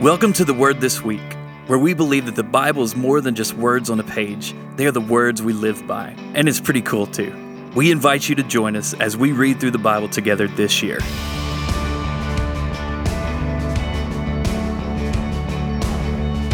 Welcome to the Word This Week, where we believe that the Bible is more than just words on a page. They are the words we live by, and it's pretty cool too. We invite you to join us as we read through the Bible together this year.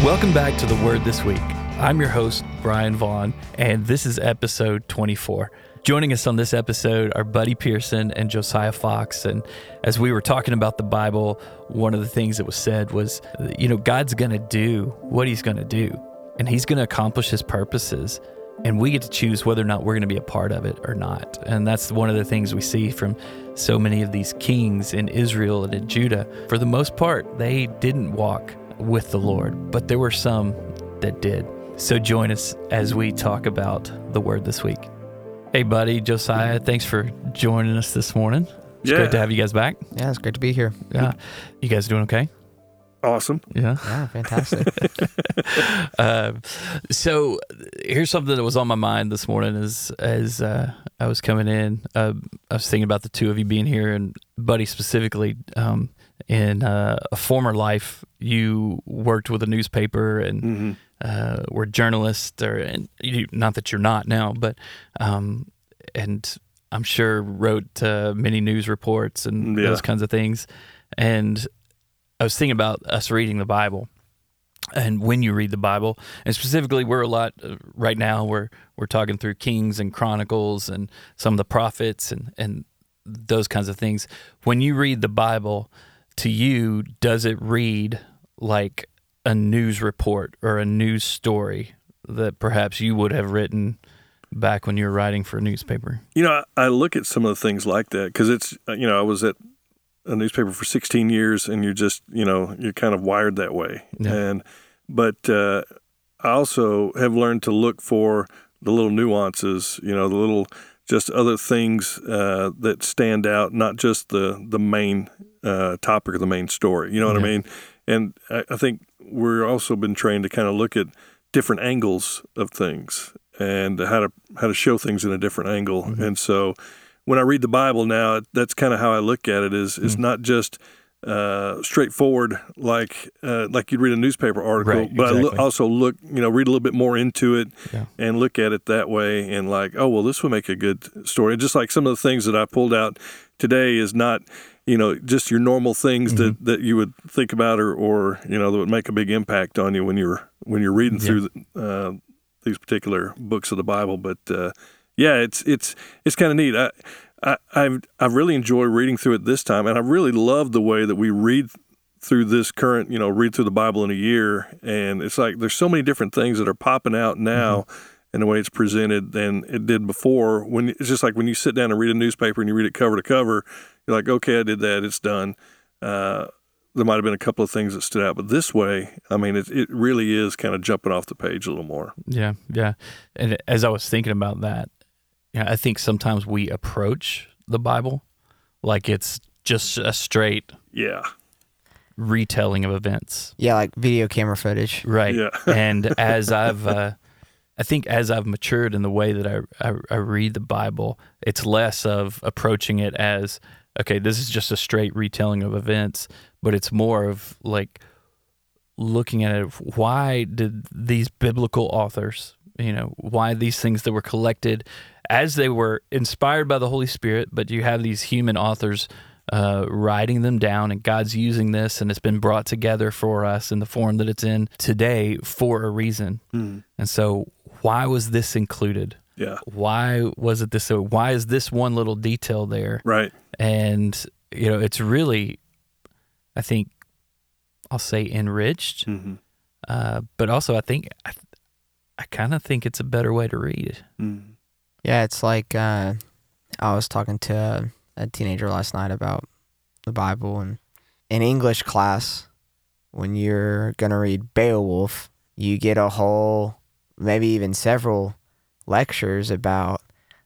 Welcome back to the Word This Week. I'm your host, Bryan Vaughn, and this is episode 24. Joining us on this episode are Buddy Pearson and Josiah Fox. And as we were talking about the Bible, one of the things that was said was, you know, God's going to do what he's going to do, and he's going to accomplish his purposes. And we get to choose whether or not we're going to be a part of it or not. And that's one of the things we see from so many of these kings in Israel and in Judah. For the most part, they didn't walk with the Lord, but there were some that did. So join us as we talk about the word this week. Hey, buddy, Josiah, thanks for joining us this morning. It's Yeah. great to have you guys back. Yeah, it's great to be here. Yeah. You guys doing okay? Awesome. Yeah. Yeah, fantastic. uh, so here's something that was on my mind this morning as as uh, I was coming in. Uh, I was thinking about the two of you being here, and Buddy specifically. Um, in uh, a former life, you worked with a newspaper and hmm uh, were journalists, or and you, not that you're not now, but um, and I'm sure wrote uh, many news reports and Yeah. those kinds of things. And I was thinking about us reading the Bible, and when you read the Bible, and specifically, we're a lot uh, right now. We're we're talking through Kings and Chronicles and some of the prophets and and those kinds of things. When you read the Bible, to you, does it read like a news report or a news story that perhaps you would have written back when you were writing for a newspaper? You know, I, I look at some of the things like that because it's, uh, you know, I was at a newspaper for 16 years and you're just, you know, you're kind of wired that way. Yeah. And, but uh, I also have learned to look for the little nuances, you know, the little, just other things uh, that stand out, not just the, the main uh, topic or the main story. You know what I mean? And I, I think we're also been trained to kind of look at different angles of things and how to how to show things in a different angle. Mhm. And so when I read the Bible now, that's kind of how I look at it. Is it's Mhm. not just uh, straightforward like uh, like you'd read a newspaper article, Right, but I lo- also look you know read a little bit more into it Yeah. and look at it that way and like oh well this would make a good story. Just like some of the things that I pulled out today is not you know just your normal things Mm-hmm. that, that you would think about or, or you know that would make a big impact on you when you're when you're reading Yeah. through uh, these particular books of the Bible. But uh, yeah, it's it's it's kind of neat. I, I I've I really enjoy reading through it this time, and I really love the way that we read through this current you know read through the Bible in a year, and it's like there's so many different things that are popping out now. Mm-hmm. In the way it's presented than it did before. When it's just like when you sit down and read a newspaper and you read it cover to cover, you're like, okay, I did that, it's done. Uh, there might have been a couple of things that stood out, but this way, I mean, it, it really is kind of jumping off the page a little more. Yeah, yeah. And as I was thinking about that, yeah, I think sometimes we approach the Bible like it's just a straight Yeah, retelling of events. yeah, like video camera footage. Right. Yeah. and as I've, uh, I think as I've matured in the way that I, I, I read the Bible, it's less of approaching it as, okay, this is just a straight retelling of events, but it's more of like looking at it. Why did these biblical authors, you know, why these things that were collected as they were inspired by the Holy Spirit, but you have these human authors uh, writing them down, and God's using this, and it's been brought together for us in the form that it's in today for a reason. Mm. And so, why was this included? yeah, Why was it this? So why is this one little detail there? right. And you know, it's really, I think, I'll say enriched, Mm-hmm. uh, but also I think I, I kind of think it's a better way to read it. Mm-hmm. Yeah, it's like uh, I was talking to a, a teenager last night about the Bible, and in English class, when you're gonna read Beowulf, you get a whole, maybe even several lectures about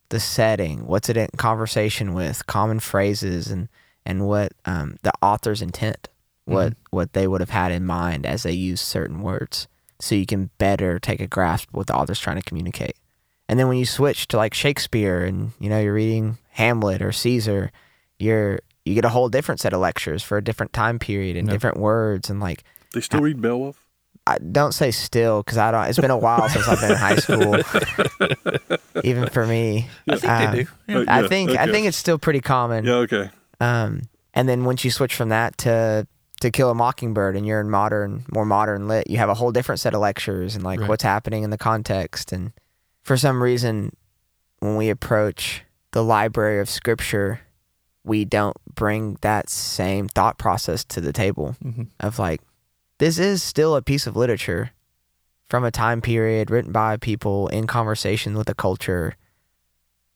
the setting, what's it in conversation with, common phrases, and and what um, the author's intent, what what they would have had in mind as they use certain words, so you can better take a grasp of what the author's trying to communicate. And then when you switch to like Shakespeare and you know you're reading Hamlet or Caesar, you're you get a whole different set of lectures for a different time period and Yeah. different words and like They still read Beowulf. I don't say still because I don't. It's been a while since I've been in high school. Even for me, I think Um, they do. Yeah. Uh, I yeah, think I think it's still pretty common. Yeah. Okay. Um, and then once you switch from that to to kill a mockingbird, and you're in modern, more modern lit, you have a whole different set of lectures and like Right. what's happening in the context. And for some reason, when we approach the library of scripture, we don't bring that same thought process to the table Mhm. of like, this is still a piece of literature from a time period written by people in conversation with a culture.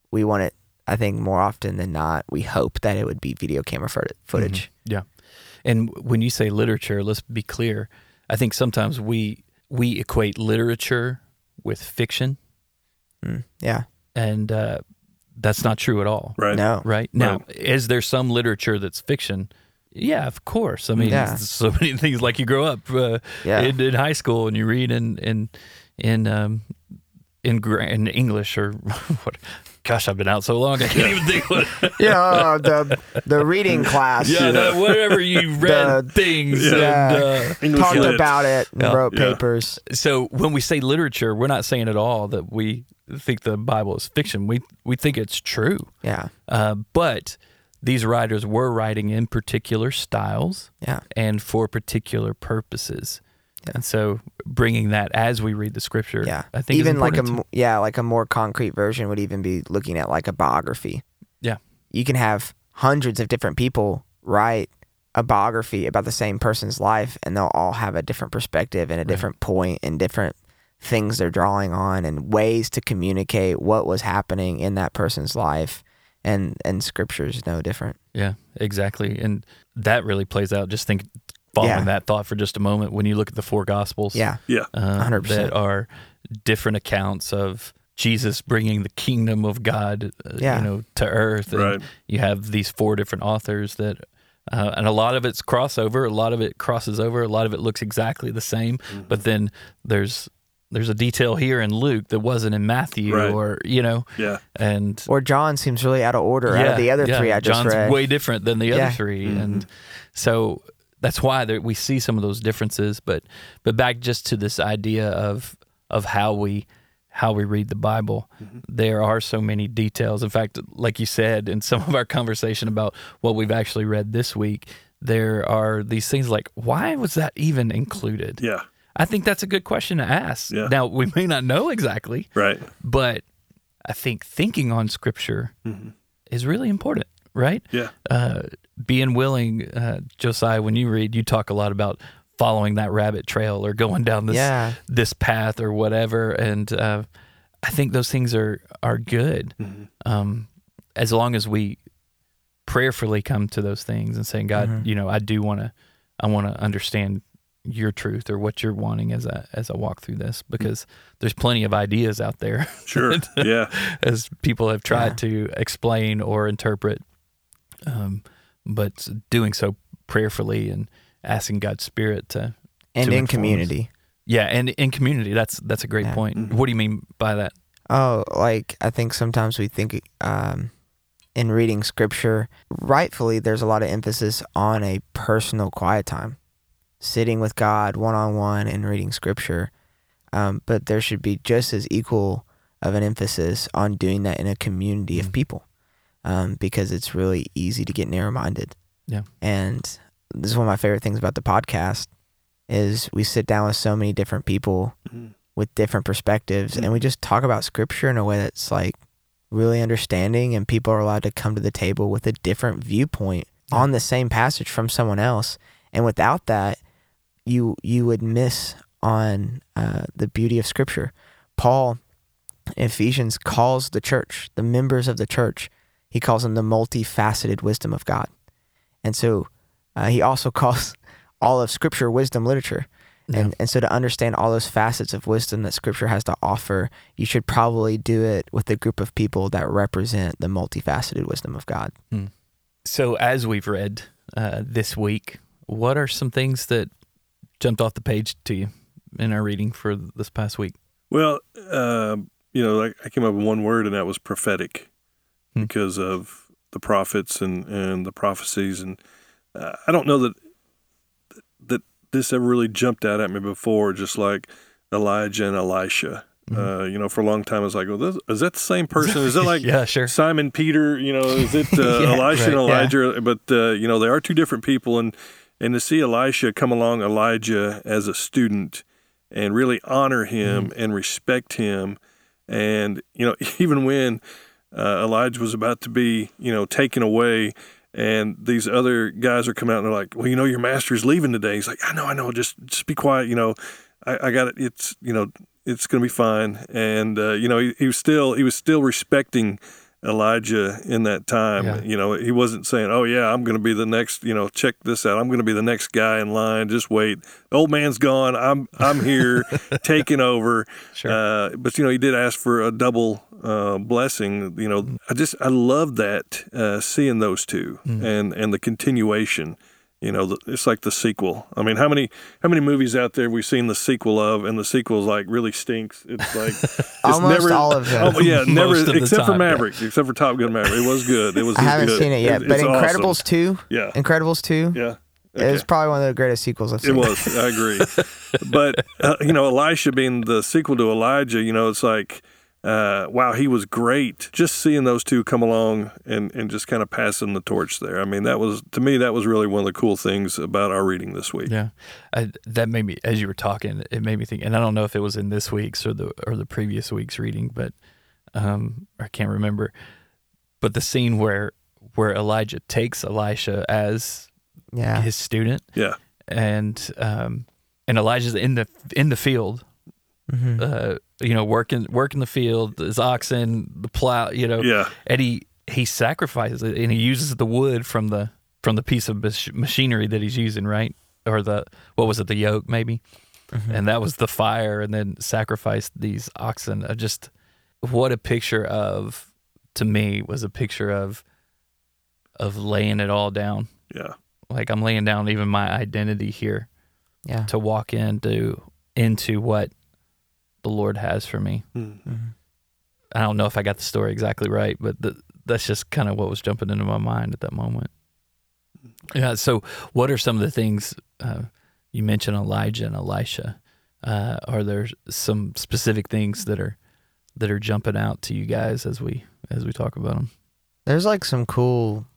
We want it, I think, more often than not. We hope that it would be video camera footage. footage. Yeah. And when you say literature, let's be clear. I think sometimes we we equate literature with fiction, Mm, yeah. and uh, that's not true at all. Right. No. Right now, is there some literature that's fiction? Yeah, of course. I mean, Yeah. so many things. Like you grow up uh, Yeah. in, in high school and you read in in in um, in, in English or what? Gosh, I've been out so long, I can't even think what. yeah. uh, the the reading class Yeah, the- whatever you read The- things. Yeah. And, uh, talked lit. about it and Yeah. wrote Yeah. papers. so when we say literature, we're not saying at all that we think the Bible is fiction. We we think it's true. Yeah. Uh, but these writers were writing in particular styles Yeah. and for particular purposes. Yeah. And so bringing that as we read the scripture, Yeah. I think even like a yeah, like a more concrete version would even be looking at like a biography. Yeah. You can have hundreds of different people write a biography about the same person's life and they'll all have a different perspective and a different point and different things they're drawing on and ways to communicate what was happening in that person's life and and scripture is no different. Yeah, exactly. And that really plays out. Just think, following Yeah. that thought for just a moment, when you look at the four gospels, Yeah. Yeah. uh, 100%. that are different accounts of Jesus bringing the kingdom of God, uh, Yeah. you know, to earth. And Right. you have these four different authors that, uh, and a lot of it's crossover. A lot of it crosses over. A lot of it looks exactly the same. Mm-hmm. But then there's there's a detail here in Luke that wasn't in Matthew, Right. or you know, Yeah. and Or John seems really out of order out of the other yeah, three I just John's read. way different than the Yeah. other 3 Mhm. and so that's why there, we see some of those differences. But but back just to this idea of of how we how we read the Bible, there are so many details. In fact, like you said in some of our conversation about what we've actually read this week, there are these things like why was that even included? Yeah. I think that's a good question to ask. Yeah. Now we may not know exactly, Right. but I think thinking on Scripture Mhm. is really important, right? Yeah. Uh, being willing, uh, Josiah, when you read, you talk a lot about following that rabbit trail or going down this Yeah. this path or whatever, and uh, I think those things are are good Mhm. um, as long as we prayerfully come to those things and saying, God, Mhm. you know, I do want to, I want to understand your truth or what you're wanting as I as I walk through this because there's plenty of ideas out there Sure. yeah. as people have tried to explain or interpret, um, but doing so prayerfully and asking God's Spirit to, And To in inform us. community. yeah, and in community. That's that's a great Yeah. point. Mhm. What do you mean by that? Oh, like I think sometimes we think um, in reading scripture, rightfully, there's a lot of emphasis on a personal quiet time, sitting with God one on one and reading scripture. Um, but there should be just as equal of an emphasis on doing that in a community Mhm. of people, um, because it's really easy to get narrow minded. Yeah. And this is one of my favorite things about the podcast is we sit down with so many different people Mhm. with different perspectives and we just talk about scripture in a way that's like really understanding and people are allowed to come to the table with a different viewpoint Yeah. on the same passage from someone else and without that you you would miss on uh, the beauty of scripture paul in ephesians calls the church the members of the church he calls them the multifaceted wisdom of god. And so uh, he also calls all of scripture wisdom literature. And, and so to understand all those facets of wisdom that scripture has to offer, you should probably do it with a group of people that represent the multifaceted wisdom of God. So, as we've read uh, this week, what are some things that jumped off the page to you in our reading for this past week? Well, um, you know, I, I came up with one word, and that was prophetic, Hmm. because of the prophets and and the prophecies, and uh, I don't know that that this ever really jumped out at me before, just like Elijah and Elisha. Uh, you know, for a long time, I was like, well, this, is that the same person? Is that like yeah, sure. Simon Peter? You know, is it uh, Yeah, Elisha and right, yeah. Elijah? But uh, you know, they are two different people, and and to see Elisha come along Elijah as a student and really honor him Mm-hmm. and respect him, and you know, even when uh, Elijah was about to be you know taken away. And these other guys are coming out and they're like, "Well, you know, your master's leaving today." He's like, "I know, I know. Just, just be quiet. You know, I, I got it. It's, you know, it's going to be fine." And uh, you know, he, he was still, he was still respecting Elijah in that time. Yeah. You know, he wasn't saying, "Oh yeah, I'm going to be the next." You know, check this out. I'm going to be the next guy in line. Just wait. The old man's gone. I'm, I'm here, taking over. Sure. Uh, but you know, he did ask for a double uh, blessing. You know, I just I love that uh, seeing those two and and the continuation. You know, the, it's like the sequel. I mean, how many how many movies out there we've seen the sequel of, and the sequel's like really stinks. It's like it's Almost never, all of them. Oh, yeah, never except for time, yeah. Maverick, except for Top Gun Maverick. It was good. It was. I haven't good. seen it yet, It- but it's awesome. Incredibles two, Yeah, Incredibles two, yeah. is probably one of the greatest sequels I've seen. It was. I agree. but uh, you know, Elisha being the sequel to Elijah, you know, it's like, uh, wow, he was great. Just seeing those two come along and and just kind of passing the torch there. I mean, that was to me that was really one of the cool things about our reading this week. Yeah, I, that made me as you were talking. It made me think, and I don't know if it was in this week's or the or the previous week's reading, but um, I can't remember. But the scene where where Elijah takes Elisha as Yeah, his student, Yeah, and um, and Elijah's in the in the field, hmm uh, you know, working working the field, his oxen, the plow, you know, yeah, and he he sacrifices it and he uses the wood from the from the piece of machinery that he's using right? Or the what was it the yoke maybe? And that was the fire and then sacrificed these oxen. Uh, just what a picture of to me was a picture of of laying it all down. Yeah, like i'm laying down even my identity here yeah. to walk into into what the lord has for me Mm. Mhm. I don't know if I got the story exactly right, but the, that's just kind of what was jumping into my mind at that moment. Yeah. So, what are some of the things uh, you mentioned? Elijah and Elisha. Uh, are there some specific things that are that are jumping out to you guys as we as we talk about them? There's like some cool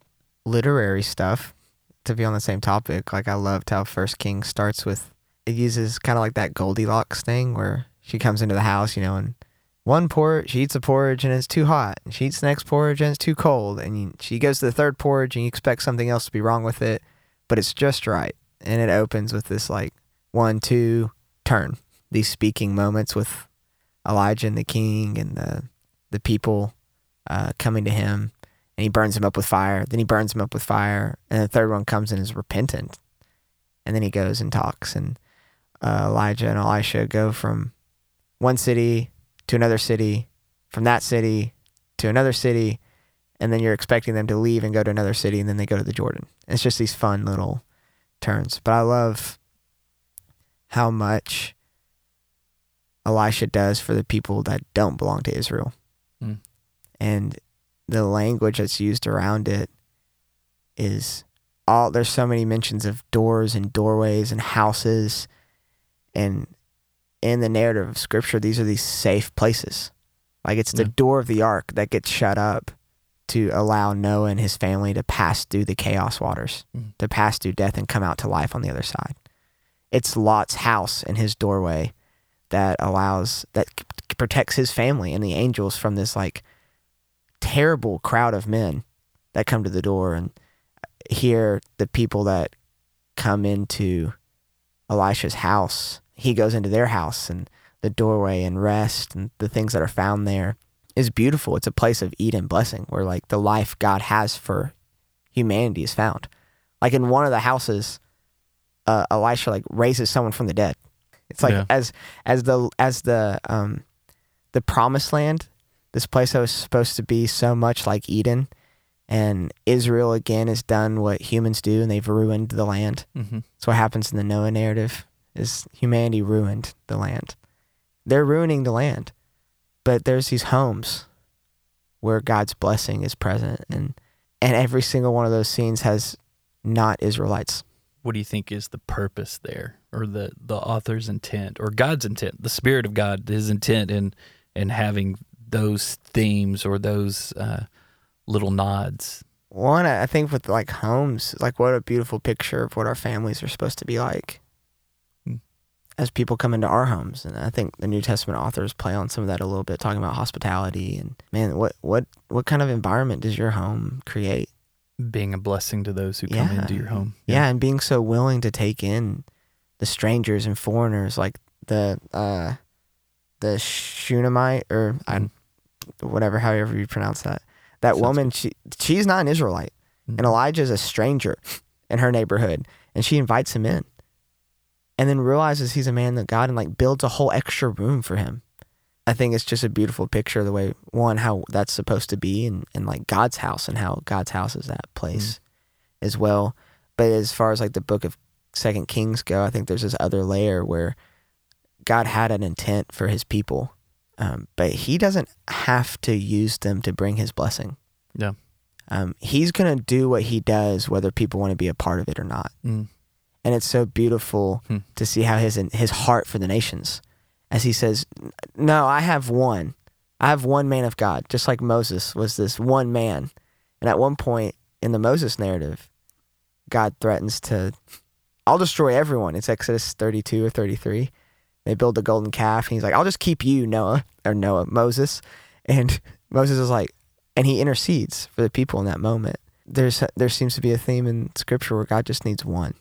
literary stuff to be on the same topic. Like I loved how First King starts with it uses kind of like that Goldilocks thing where she comes into the house, you know, and one porridge, she eats a porridge and it's too hot. And she eats the next porridge and it's too cold. And she goes to the third porridge and you expect something else to be wrong with it, but it's just right. And it opens with this like one, two, turn. These speaking moments with Elijah and the king and the the people uh, coming to him and he burns him up with fire. Then he burns him up with fire, and the third one comes and is repentant, and then he goes and talks. And uh, Elijah and Elisha go from one city to another city, from that city to another city, and then you're expecting them to leave and go to another city, and then they go to the Jordan. It's just these fun little turns. But I love how much Elisha does for the people that don't belong to Israel. Mm. And the language that's used around it is all there's so many mentions of doors and doorways and houses and in the narrative of scripture these are these safe places like it's the Yeah. door of the ark that gets shut up to allow Noah and his family to pass through the chaos waters Mhm. to pass through death and come out to life on the other side it's Lot's house and his doorway that allows that protects his family and the angels from this like terrible crowd of men that come to the door and here the people that come into Elisha's house he goes into their house and the doorway and rest and the things that are found there is beautiful. It's a place of Eden blessing where like the life God has for humanity is found. Like in one of the houses uh, Elisha like raises someone from the dead. It's like Yeah. as as the as the um the promised land this place that was supposed to be so much like Eden and Israel again has done what humans do and they've ruined the land. Mm-hmm. that's what happens in the Noah narrative is humanity ruined the land. They're ruining the land. But there's these homes where God's blessing is present and and every single one of those scenes has not Israelites. What do you think is the purpose there, or the the author's intent or God's intent, the Spirit of God, His intent in in having those themes or those uh, little nods. One, I think with like homes, like what a beautiful picture of what our families are supposed to be like. As people come into our homes. And I think the New Testament authors play on some of that a little bit, talking about hospitality and man, what what what kind of environment does your home create? Being a blessing to those who come into your home. Yeah, and being so willing to take in the strangers and foreigners, like the uh, the Shunammite or I, whatever, however you pronounce that. That Sounds woman, she she's not an Israelite, Mhm. and Elijah's a stranger in her neighborhood, and she invites him in, and then realizes he's a man that God and like builds a whole extra room for him. I think it's just a beautiful picture of the way one how that's supposed to be, and and like God's house and how God's house is that place as well. But as far as like the book of Second Kings go, I think there's this other layer where God had an intent for His people, um, but He doesn't have to use them to bring His blessing. Yeah. Um, he's gonna do what He does, whether people want to be a part of it or not. Mm. And it's so beautiful Hmm. to see how his his heart for the nations, as he says, "No, I have one. I have one man of God, just like Moses was this one man." And at one point in the Moses narrative, God threatens to, "I'll destroy everyone." It's Exodus thirty-two or thirty-three. They build the golden calf, and he's like, "I'll just keep you, Noah or Noah, Moses." And Moses is like, and he intercedes for the people in that moment. There's there seems to be a theme in Scripture where God just needs one.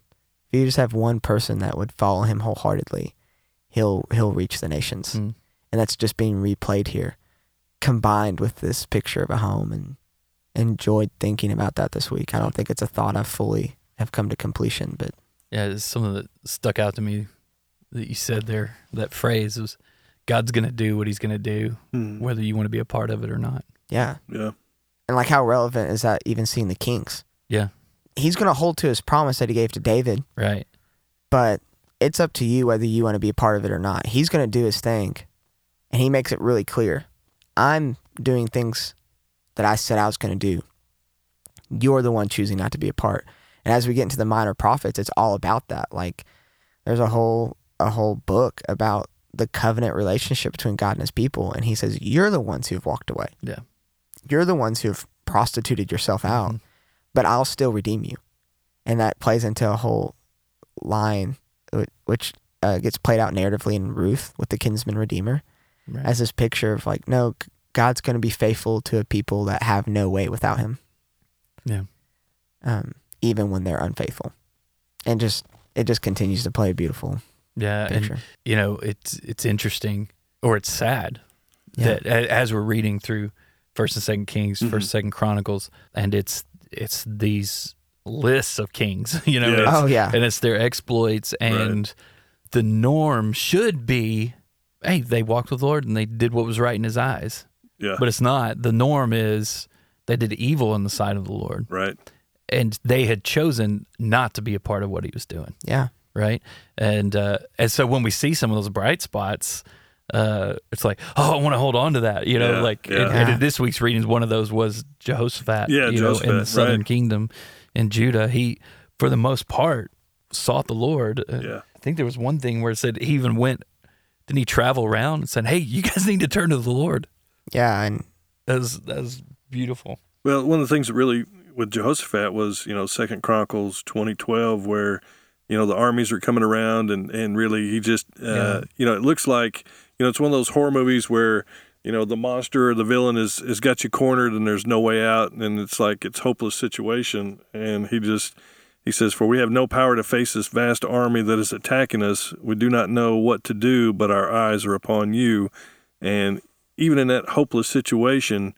If you just have one person that would follow him wholeheartedly, he'll he'll reach the nations. Mm. And that's just being replayed here, combined with this picture of a home and enjoyed thinking about that this week. I don't think it's a thought I fully have come to completion, but Yeah, it's something that stuck out to me that you said there. That phrase was, "God's going to do what He's going to do, Hmm. whether you want to be a part of it or not." yeah. Yeah. And like how relevant is that even seeing the kings? Yeah. He's gonna hold to his promise that he gave to David, Right. but it's up to you whether you want to be a part of it or not. He's going to do his thing, and he makes it really clear. I'm doing things that I said I was going to do. You're the one choosing not to be a part. And as we get into the minor prophets, it's all about that. Like there's a whole a whole book about the covenant relationship between God and his people, and he says you're the ones who have walked away. Yeah. You're the ones who have prostituted yourself out, Mhm. But I'll still redeem you. And that plays into a whole line which uh, gets played out narratively in Ruth with the kinsman redeemer Right. as this picture of like, no, God's going to be faithful to a people that have no way without Him. Yeah. Um, even when they're unfaithful, and just it just continues to play a beautiful yeah, and you know, it's it's interesting or it's sad Yeah. that as we're reading through First and Second Kings, Mhm. First Second Chronicles, and it's it's these lists of kings, you know, Yeah. oh yeah, and it's their exploits and the norm should be hey they walked with the lord and they did what was right in his eyes. Yeah. but it's not. The norm is they did evil in the sight of the lord. Right. and they had chosen not to be a part of what he was doing. Yeah, right? And uh and so when we see some of those bright spots uh it's like oh i want to hold on to that you know Yeah, like yeah. And, and this week's readings one of those was jehoshaphat Yeah, you know in the southern right. kingdom in judah he for the most part sought the lord Uh, Yeah. I think there was one thing where it said he even went, didn't he travel around and said, "Hey, you guys need to turn to the Lord." yeah, and That was that was beautiful. Well, one of the things that really with Jehoshaphat was, you know, Second Chronicles twenty twelve, where, you know, the armies are coming around, and and really he just, uh, Yeah. you know, it looks like, you know, it's one of those horror movies where, you know, the monster or the villain is has got you cornered, and there's no way out, and it's like it's hopeless situation, and he just. He says, For we have no power to face this vast army that is attacking us. We do not know what to do, but our eyes are upon you. And even in that hopeless situation,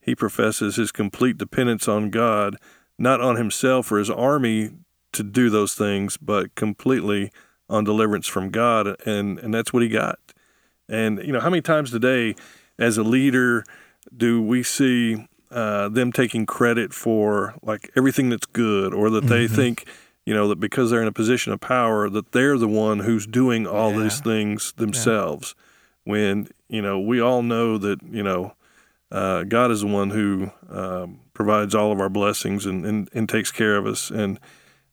he professes his complete dependence on God, not on himself or his army to do those things, but completely on deliverance from God. And, and that's what he got. And, you know, how many times today, as a leader, do we see uh, them taking credit for like everything that's good or that they Mhm. think, you know, that because they're in a position of power, that they're the one who's doing all these things themselves? When, you know, we all know that, you know, uh, God is the one who um, provides all of our blessings and, and, and takes care of us. And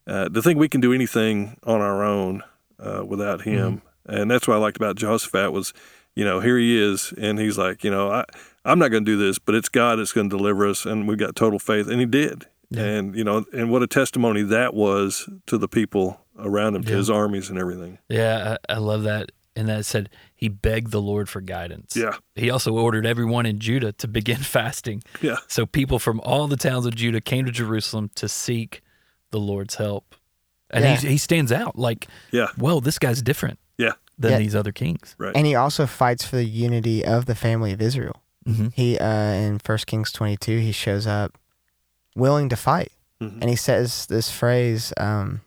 uh, to think we can do anything on our own uh, without him. And that's what I liked about Jehoshaphat was, you know, here he is, and he's like, you know, I I'm not going to do this, but it's God that's going to deliver us, and we've got total faith, and he did. Yeah. And you know, and what a testimony that was to the people around him, to his armies and everything. Yeah, I, I love that. And that said, he begged the Lord for guidance. Yeah, He also ordered everyone in Judah to begin fasting. yeah, So people from all the towns of Judah came to Jerusalem to seek the Lord's help. And Yeah. he, he stands out like, yeah, well, this guy's different yeah. than Yeah. these other kings. Right. And he also fights for the unity of the family of Israel. Mm-hmm. He uh, in First Kings 22, he shows up willing to fight, Mhm. and he says this phrase: um,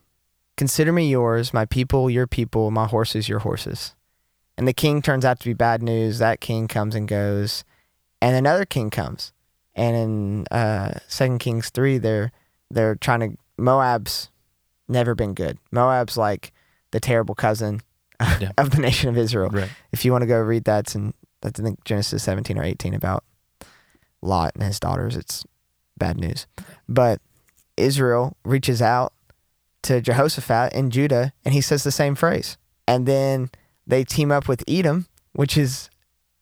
"Consider me yours, my people your people, my horses your horses." And the king turns out to be bad news. That king comes and goes, and another king comes. And in uh, Second Kings three, they're they're trying to Moab's never been good. Moab's like the terrible cousin Yeah. of the nation of Israel Right. if you want to go read that, it's in that's I think Genesis 17 or 18 about Lot and his daughters. It's bad news. But Israel reaches out to Jehoshaphat in Judah and he says the same phrase. And then they team up with Edom, which is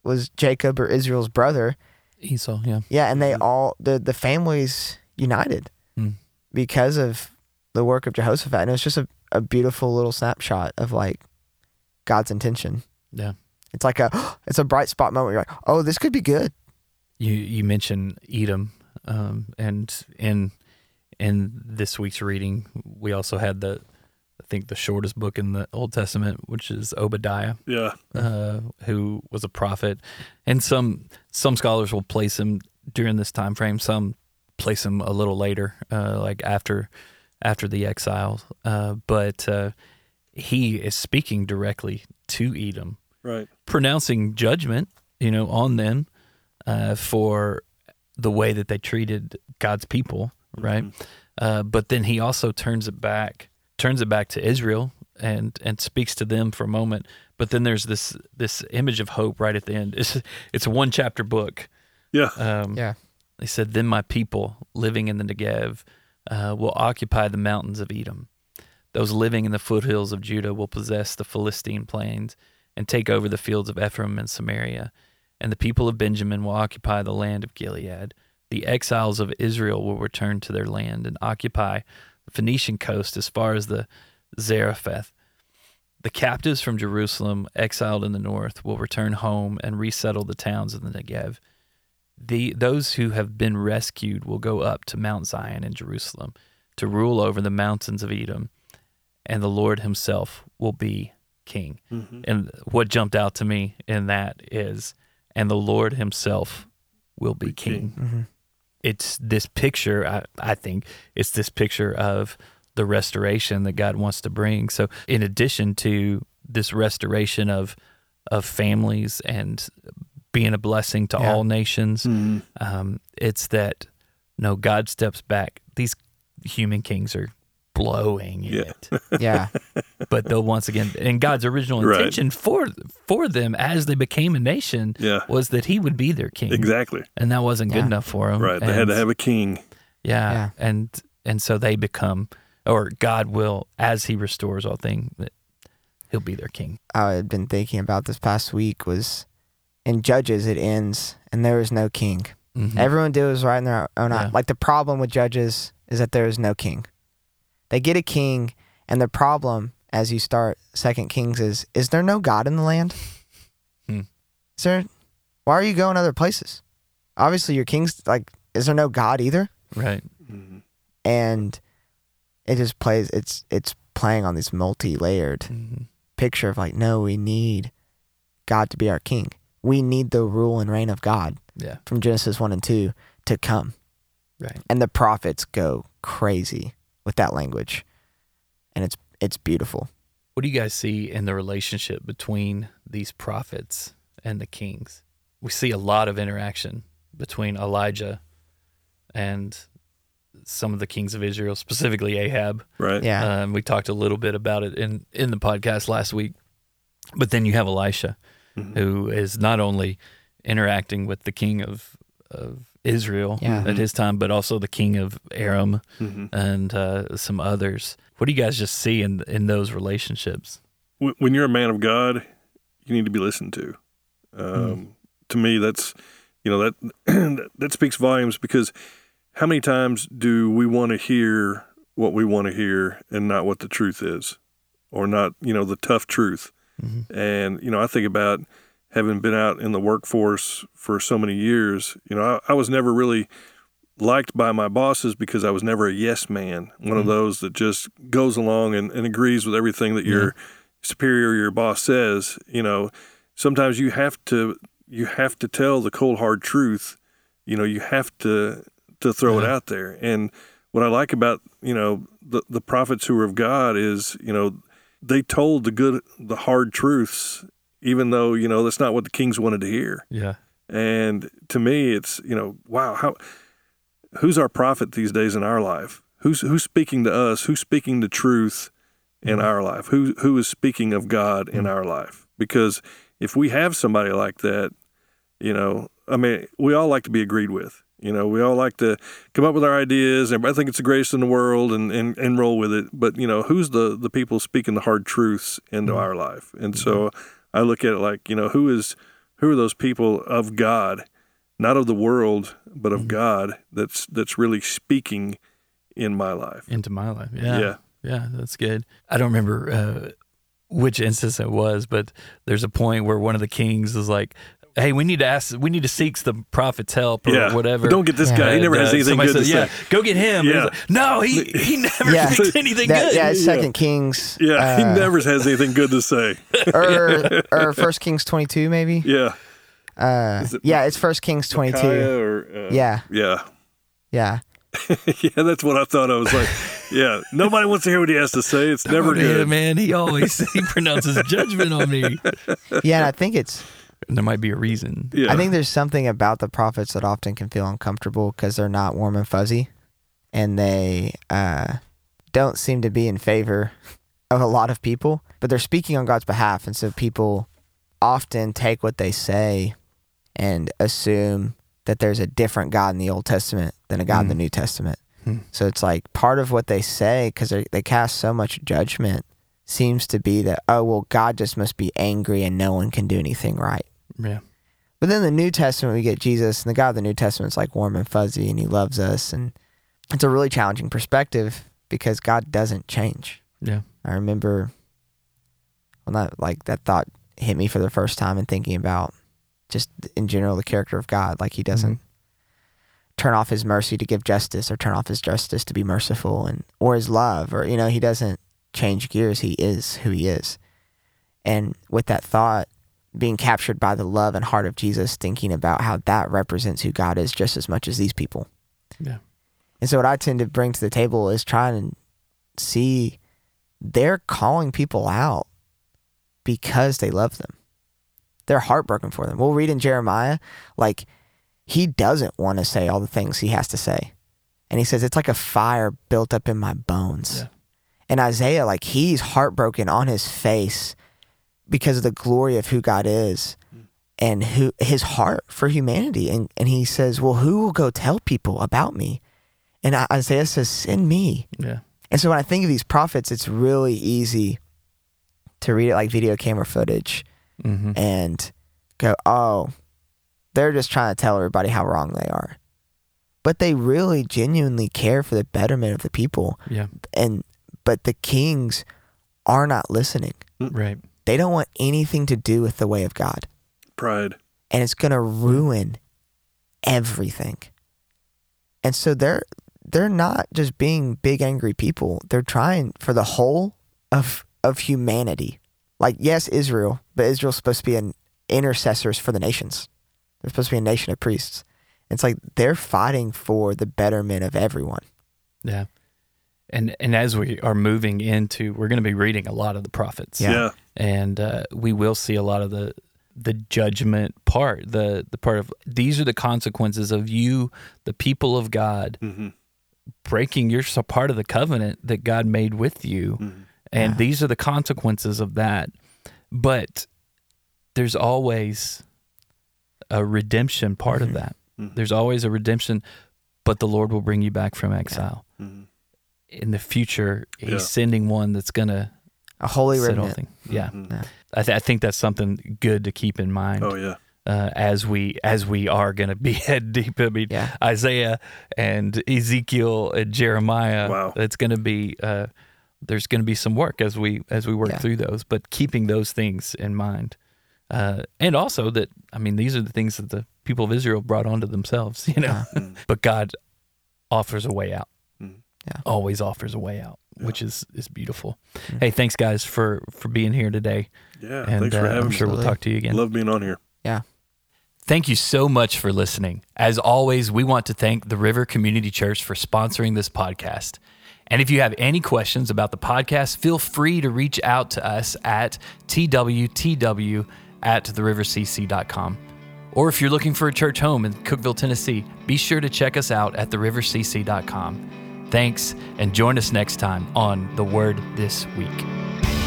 was Jacob or Israel's brother. Esau, yeah. Yeah, and they Mhm. all the the families united Mm. because of the work of Jehoshaphat. And it was just a, a beautiful little snapshot of like God's intention. Yeah. It's like a it's a bright spot moment. You're like, oh, this could be good. You you mentioned Edom, um, and in in this week's reading, we also had the I think the shortest book in the Old Testament, which is Obadiah, Yeah, uh, who was a prophet, and some some scholars will place him during this time frame. Some place him a little later, uh, like after after the exile. Uh, but uh, he is speaking directly to Edom, right. pronouncing judgment, you know, on them uh, for the way that they treated God's people, right? Mhm. Uh, but then he also turns it back, turns it back to Israel, and and speaks to them for a moment. But then there's this this image of hope right at the end. It's it's a one chapter book. Yeah, Um, Yeah. He said, "Then my people living in the Negev uh, will occupy the mountains of Edom. Those living in the foothills of Judah will possess the Philistine plains and take over the fields of Ephraim and Samaria. And the people of Benjamin will occupy the land of Gilead. The exiles of Israel will return to their land and occupy the Phoenician coast as far as the Zarephath. The captives from Jerusalem, exiled in the north, will return home and resettle the towns of the Negev." the those who have been rescued will go up to Mount Zion in Jerusalem to rule over the mountains of Edom, and the Lord Himself will be king. Mhm. And what jumped out to me in that is, and the Lord Himself will be Be king. king. Mm-hmm. It's this picture. I, I think it's this picture of the restoration that God wants to bring. So, in addition to this restoration of of families and being a blessing to Yeah. all nations, Mhm. um, it's that no God steps back. These human kings are blowing Yeah. it, Yeah. but they'll once again. And God's original Right. intention for for them as they became a nation Yeah, was that He would be their king, exactly. and that wasn't good enough for them. Right. They had to have a king. yeah, Yeah. and and so they become, or God will, as He restores all things, that He'll be their king. I had been thinking about this past week was in Judges it ends and there is no king. Mhm. Everyone did what was right in their own eye. Yeah. Like the problem with Judges is that there is no king. They get a king, and the problem as you start Second Kings is is there no God in the land? Hmm. Is there? Why are you going other places? Obviously, your king's like. Is there no God either? right. Mhm. And it just plays. It's it's playing on this multi-layered Mhm. picture of like, no, we need God to be our king. We need the rule and reign of God Yeah. from Genesis 1 and 2 to come. Right. And the prophets go crazy with that language. And it's it's beautiful. What do you guys see in the relationship between these prophets and the kings? We see a lot of interaction between Elijah and some of the kings of Israel, specifically Ahab. Right. Yeah. Um, we talked a little bit about it in, in the podcast last week. But then you have Elisha, Mhm. who is not only interacting with the king of, of Israel Yeah. at his time, but also the king of Aram Mhm. and uh, some others. What do you guys just see in in those relationships? when you're a man of God, you need to be listened to. Um, To me, that's you know that that speaks volumes because how many times do we want to hear what we want to hear and not what the truth is, or not you know the tough truth? Mhm. And you know, I think about having been out in the workforce for so many years. You know, I, I was never really liked by my bosses because I was never a yes man, one of Mhm. those that just goes along and, and agrees with everything that your superior, your boss says. You know, sometimes you have to you have to tell the cold hard truth. You know, you have to to throw it out there. And what I like about you know the the prophets who are of God is you know they told the good the hard truths, even though you know that's not what the kings wanted to hear. Yeah. And to me, it's you know, wow, how who's our prophet these days in our life? Who's who's speaking to us? Who's speaking the truth in Mhm. our life? Who who is speaking of God in our life? Because if we have somebody like that, you know, I mean, we all like to be agreed with. You know, we all like to come up with our ideas. Everybody think it's the greatest in the world and, and, and roll with it. But, you know, who's the, the people speaking the hard truths into Mhm. our life? And so I look at it like, you know, who is who are those people of God, not of the world, but of Mhm. God that's that's really speaking in my life. Into my life. Yeah. Yeah. Yeah, that's good. I don't remember uh, which instance it was, but there's a point where one of the kings is like, "Hey, we need to ask, we need to seek the prophet's help or Yeah. whatever." But don't get this guy. He And, never has uh, anything somebody good to says, say. Yeah, go get him. Yeah. like, no, he he never Yeah. speaks anything That, good. yeah, it's Yeah. Second Kings. Yeah, he uh, never has anything good to say. or or First Kings twenty two maybe. Yeah. Uh, it yeah, it's First Kings twenty two. Or, uh, Yeah, Yeah. yeah. yeah, that's what I thought. I was like, yeah, nobody wants to hear what he has to say. It's never yeah, good. man. He always he pronounces judgment on me. Yeah, and I think it's And there might be a reason. Yeah. I think there's something about the prophets that often can feel uncomfortable because they're not warm and fuzzy, and they uh, don't seem to be in favor of a lot of people. But they're speaking on God's behalf, and so people often take what they say and assume that there's a different God in the Old Testament than a God in the Mm. New Testament. Hmm. So it's like part of what they say because they cast so much judgment seems to be that oh well God just must be angry and no one can do anything right. Yeah. But then the New Testament, we get Jesus, and the God of the New Testament is like warm and fuzzy, and He loves us, and it's a really challenging perspective because God doesn't change. Yeah. I remember, well, not like that thought hit me for the first time, and thinking about just in general the character of God, like He doesn't mm-hmm. turn off His mercy to give justice, or turn off His justice to be merciful, and or His love, or you know, He doesn't change gears. He is who He is, and with that thought being captured by the love and heart of Jesus, thinking about how that represents who God is just as much as these people. Yeah. And so, what I tend to bring to the table is trying to see they're calling people out because they love them. They're heartbroken for them. We'll read in Jeremiah, like, he doesn't want to say all the things he has to say. And he says, it's like a fire built up in my bones. Yeah. And Isaiah, like, he's heartbroken on his face because of the glory of who God is and who his heart for humanity. And, and he says, Well, who will go tell people about me? And Isaiah says, Send me. Yeah. And so when I think of these prophets, it's really easy to read it like video camera footage Mm-hmm. and go, Oh, they're just trying to tell everybody how wrong they are. But they really genuinely care for the betterment of the people. Yeah. And but the kings are not listening. Mm. Right. They don't want anything to do with the way of God. Pride. and it's going to ruin everything. And so they're they're not just being big angry people. They're trying for the whole of of humanity. Like yes, Israel, but Israel's supposed to be an intercessors for the nations. They're supposed to be a nation of priests. It's like they're fighting for the betterment of everyone. Yeah. And and as we are moving into, we're going to be reading a lot of the prophets. Yeah. Yeah. and uh, we will see a lot of the the judgment part the the part of these are the consequences of you the people of god Mm-hmm. breaking your so part of the covenant that god made with you Mhm. and Yeah. these are the consequences of that but there's always a redemption part of Mhm. that Mhm. there's always a redemption but the lord will bring you back from exile Mhm. In the future he's Yeah. sending one that's gonna A holy sit all remnant. thing. Yeah, Mhm. Yeah. I, th- I think that's something good to keep in mind Oh yeah. uh, as we as we are going to be head deep. I mean, Yeah. Isaiah and Ezekiel and Jeremiah. Wow. It's going to be uh, there's going to be some work as we as we work Yeah. through those, but keeping those things in mind, uh, and also that I mean these are the things that the people of Israel brought onto themselves, you know. Yeah. Mm. but God offers a way out. Yeah. Always offers a way out, which is is beautiful. Mhm. Hey, thanks guys for for being here today, Yeah. and Thanks for uh, having I'm me. sure we'll talk to you again. Love being on here. Yeah. Thank you so much for listening. As always, we want to thank the River Community Church for sponsoring this podcast. And if you have any questions about the podcast, feel free to reach out to us at twtw at therivercc.com. Or if you're looking for a church home in Cookeville, Tennessee, be sure to check us out at therivercc.com. Thanks, and join us next time on The Word This Week.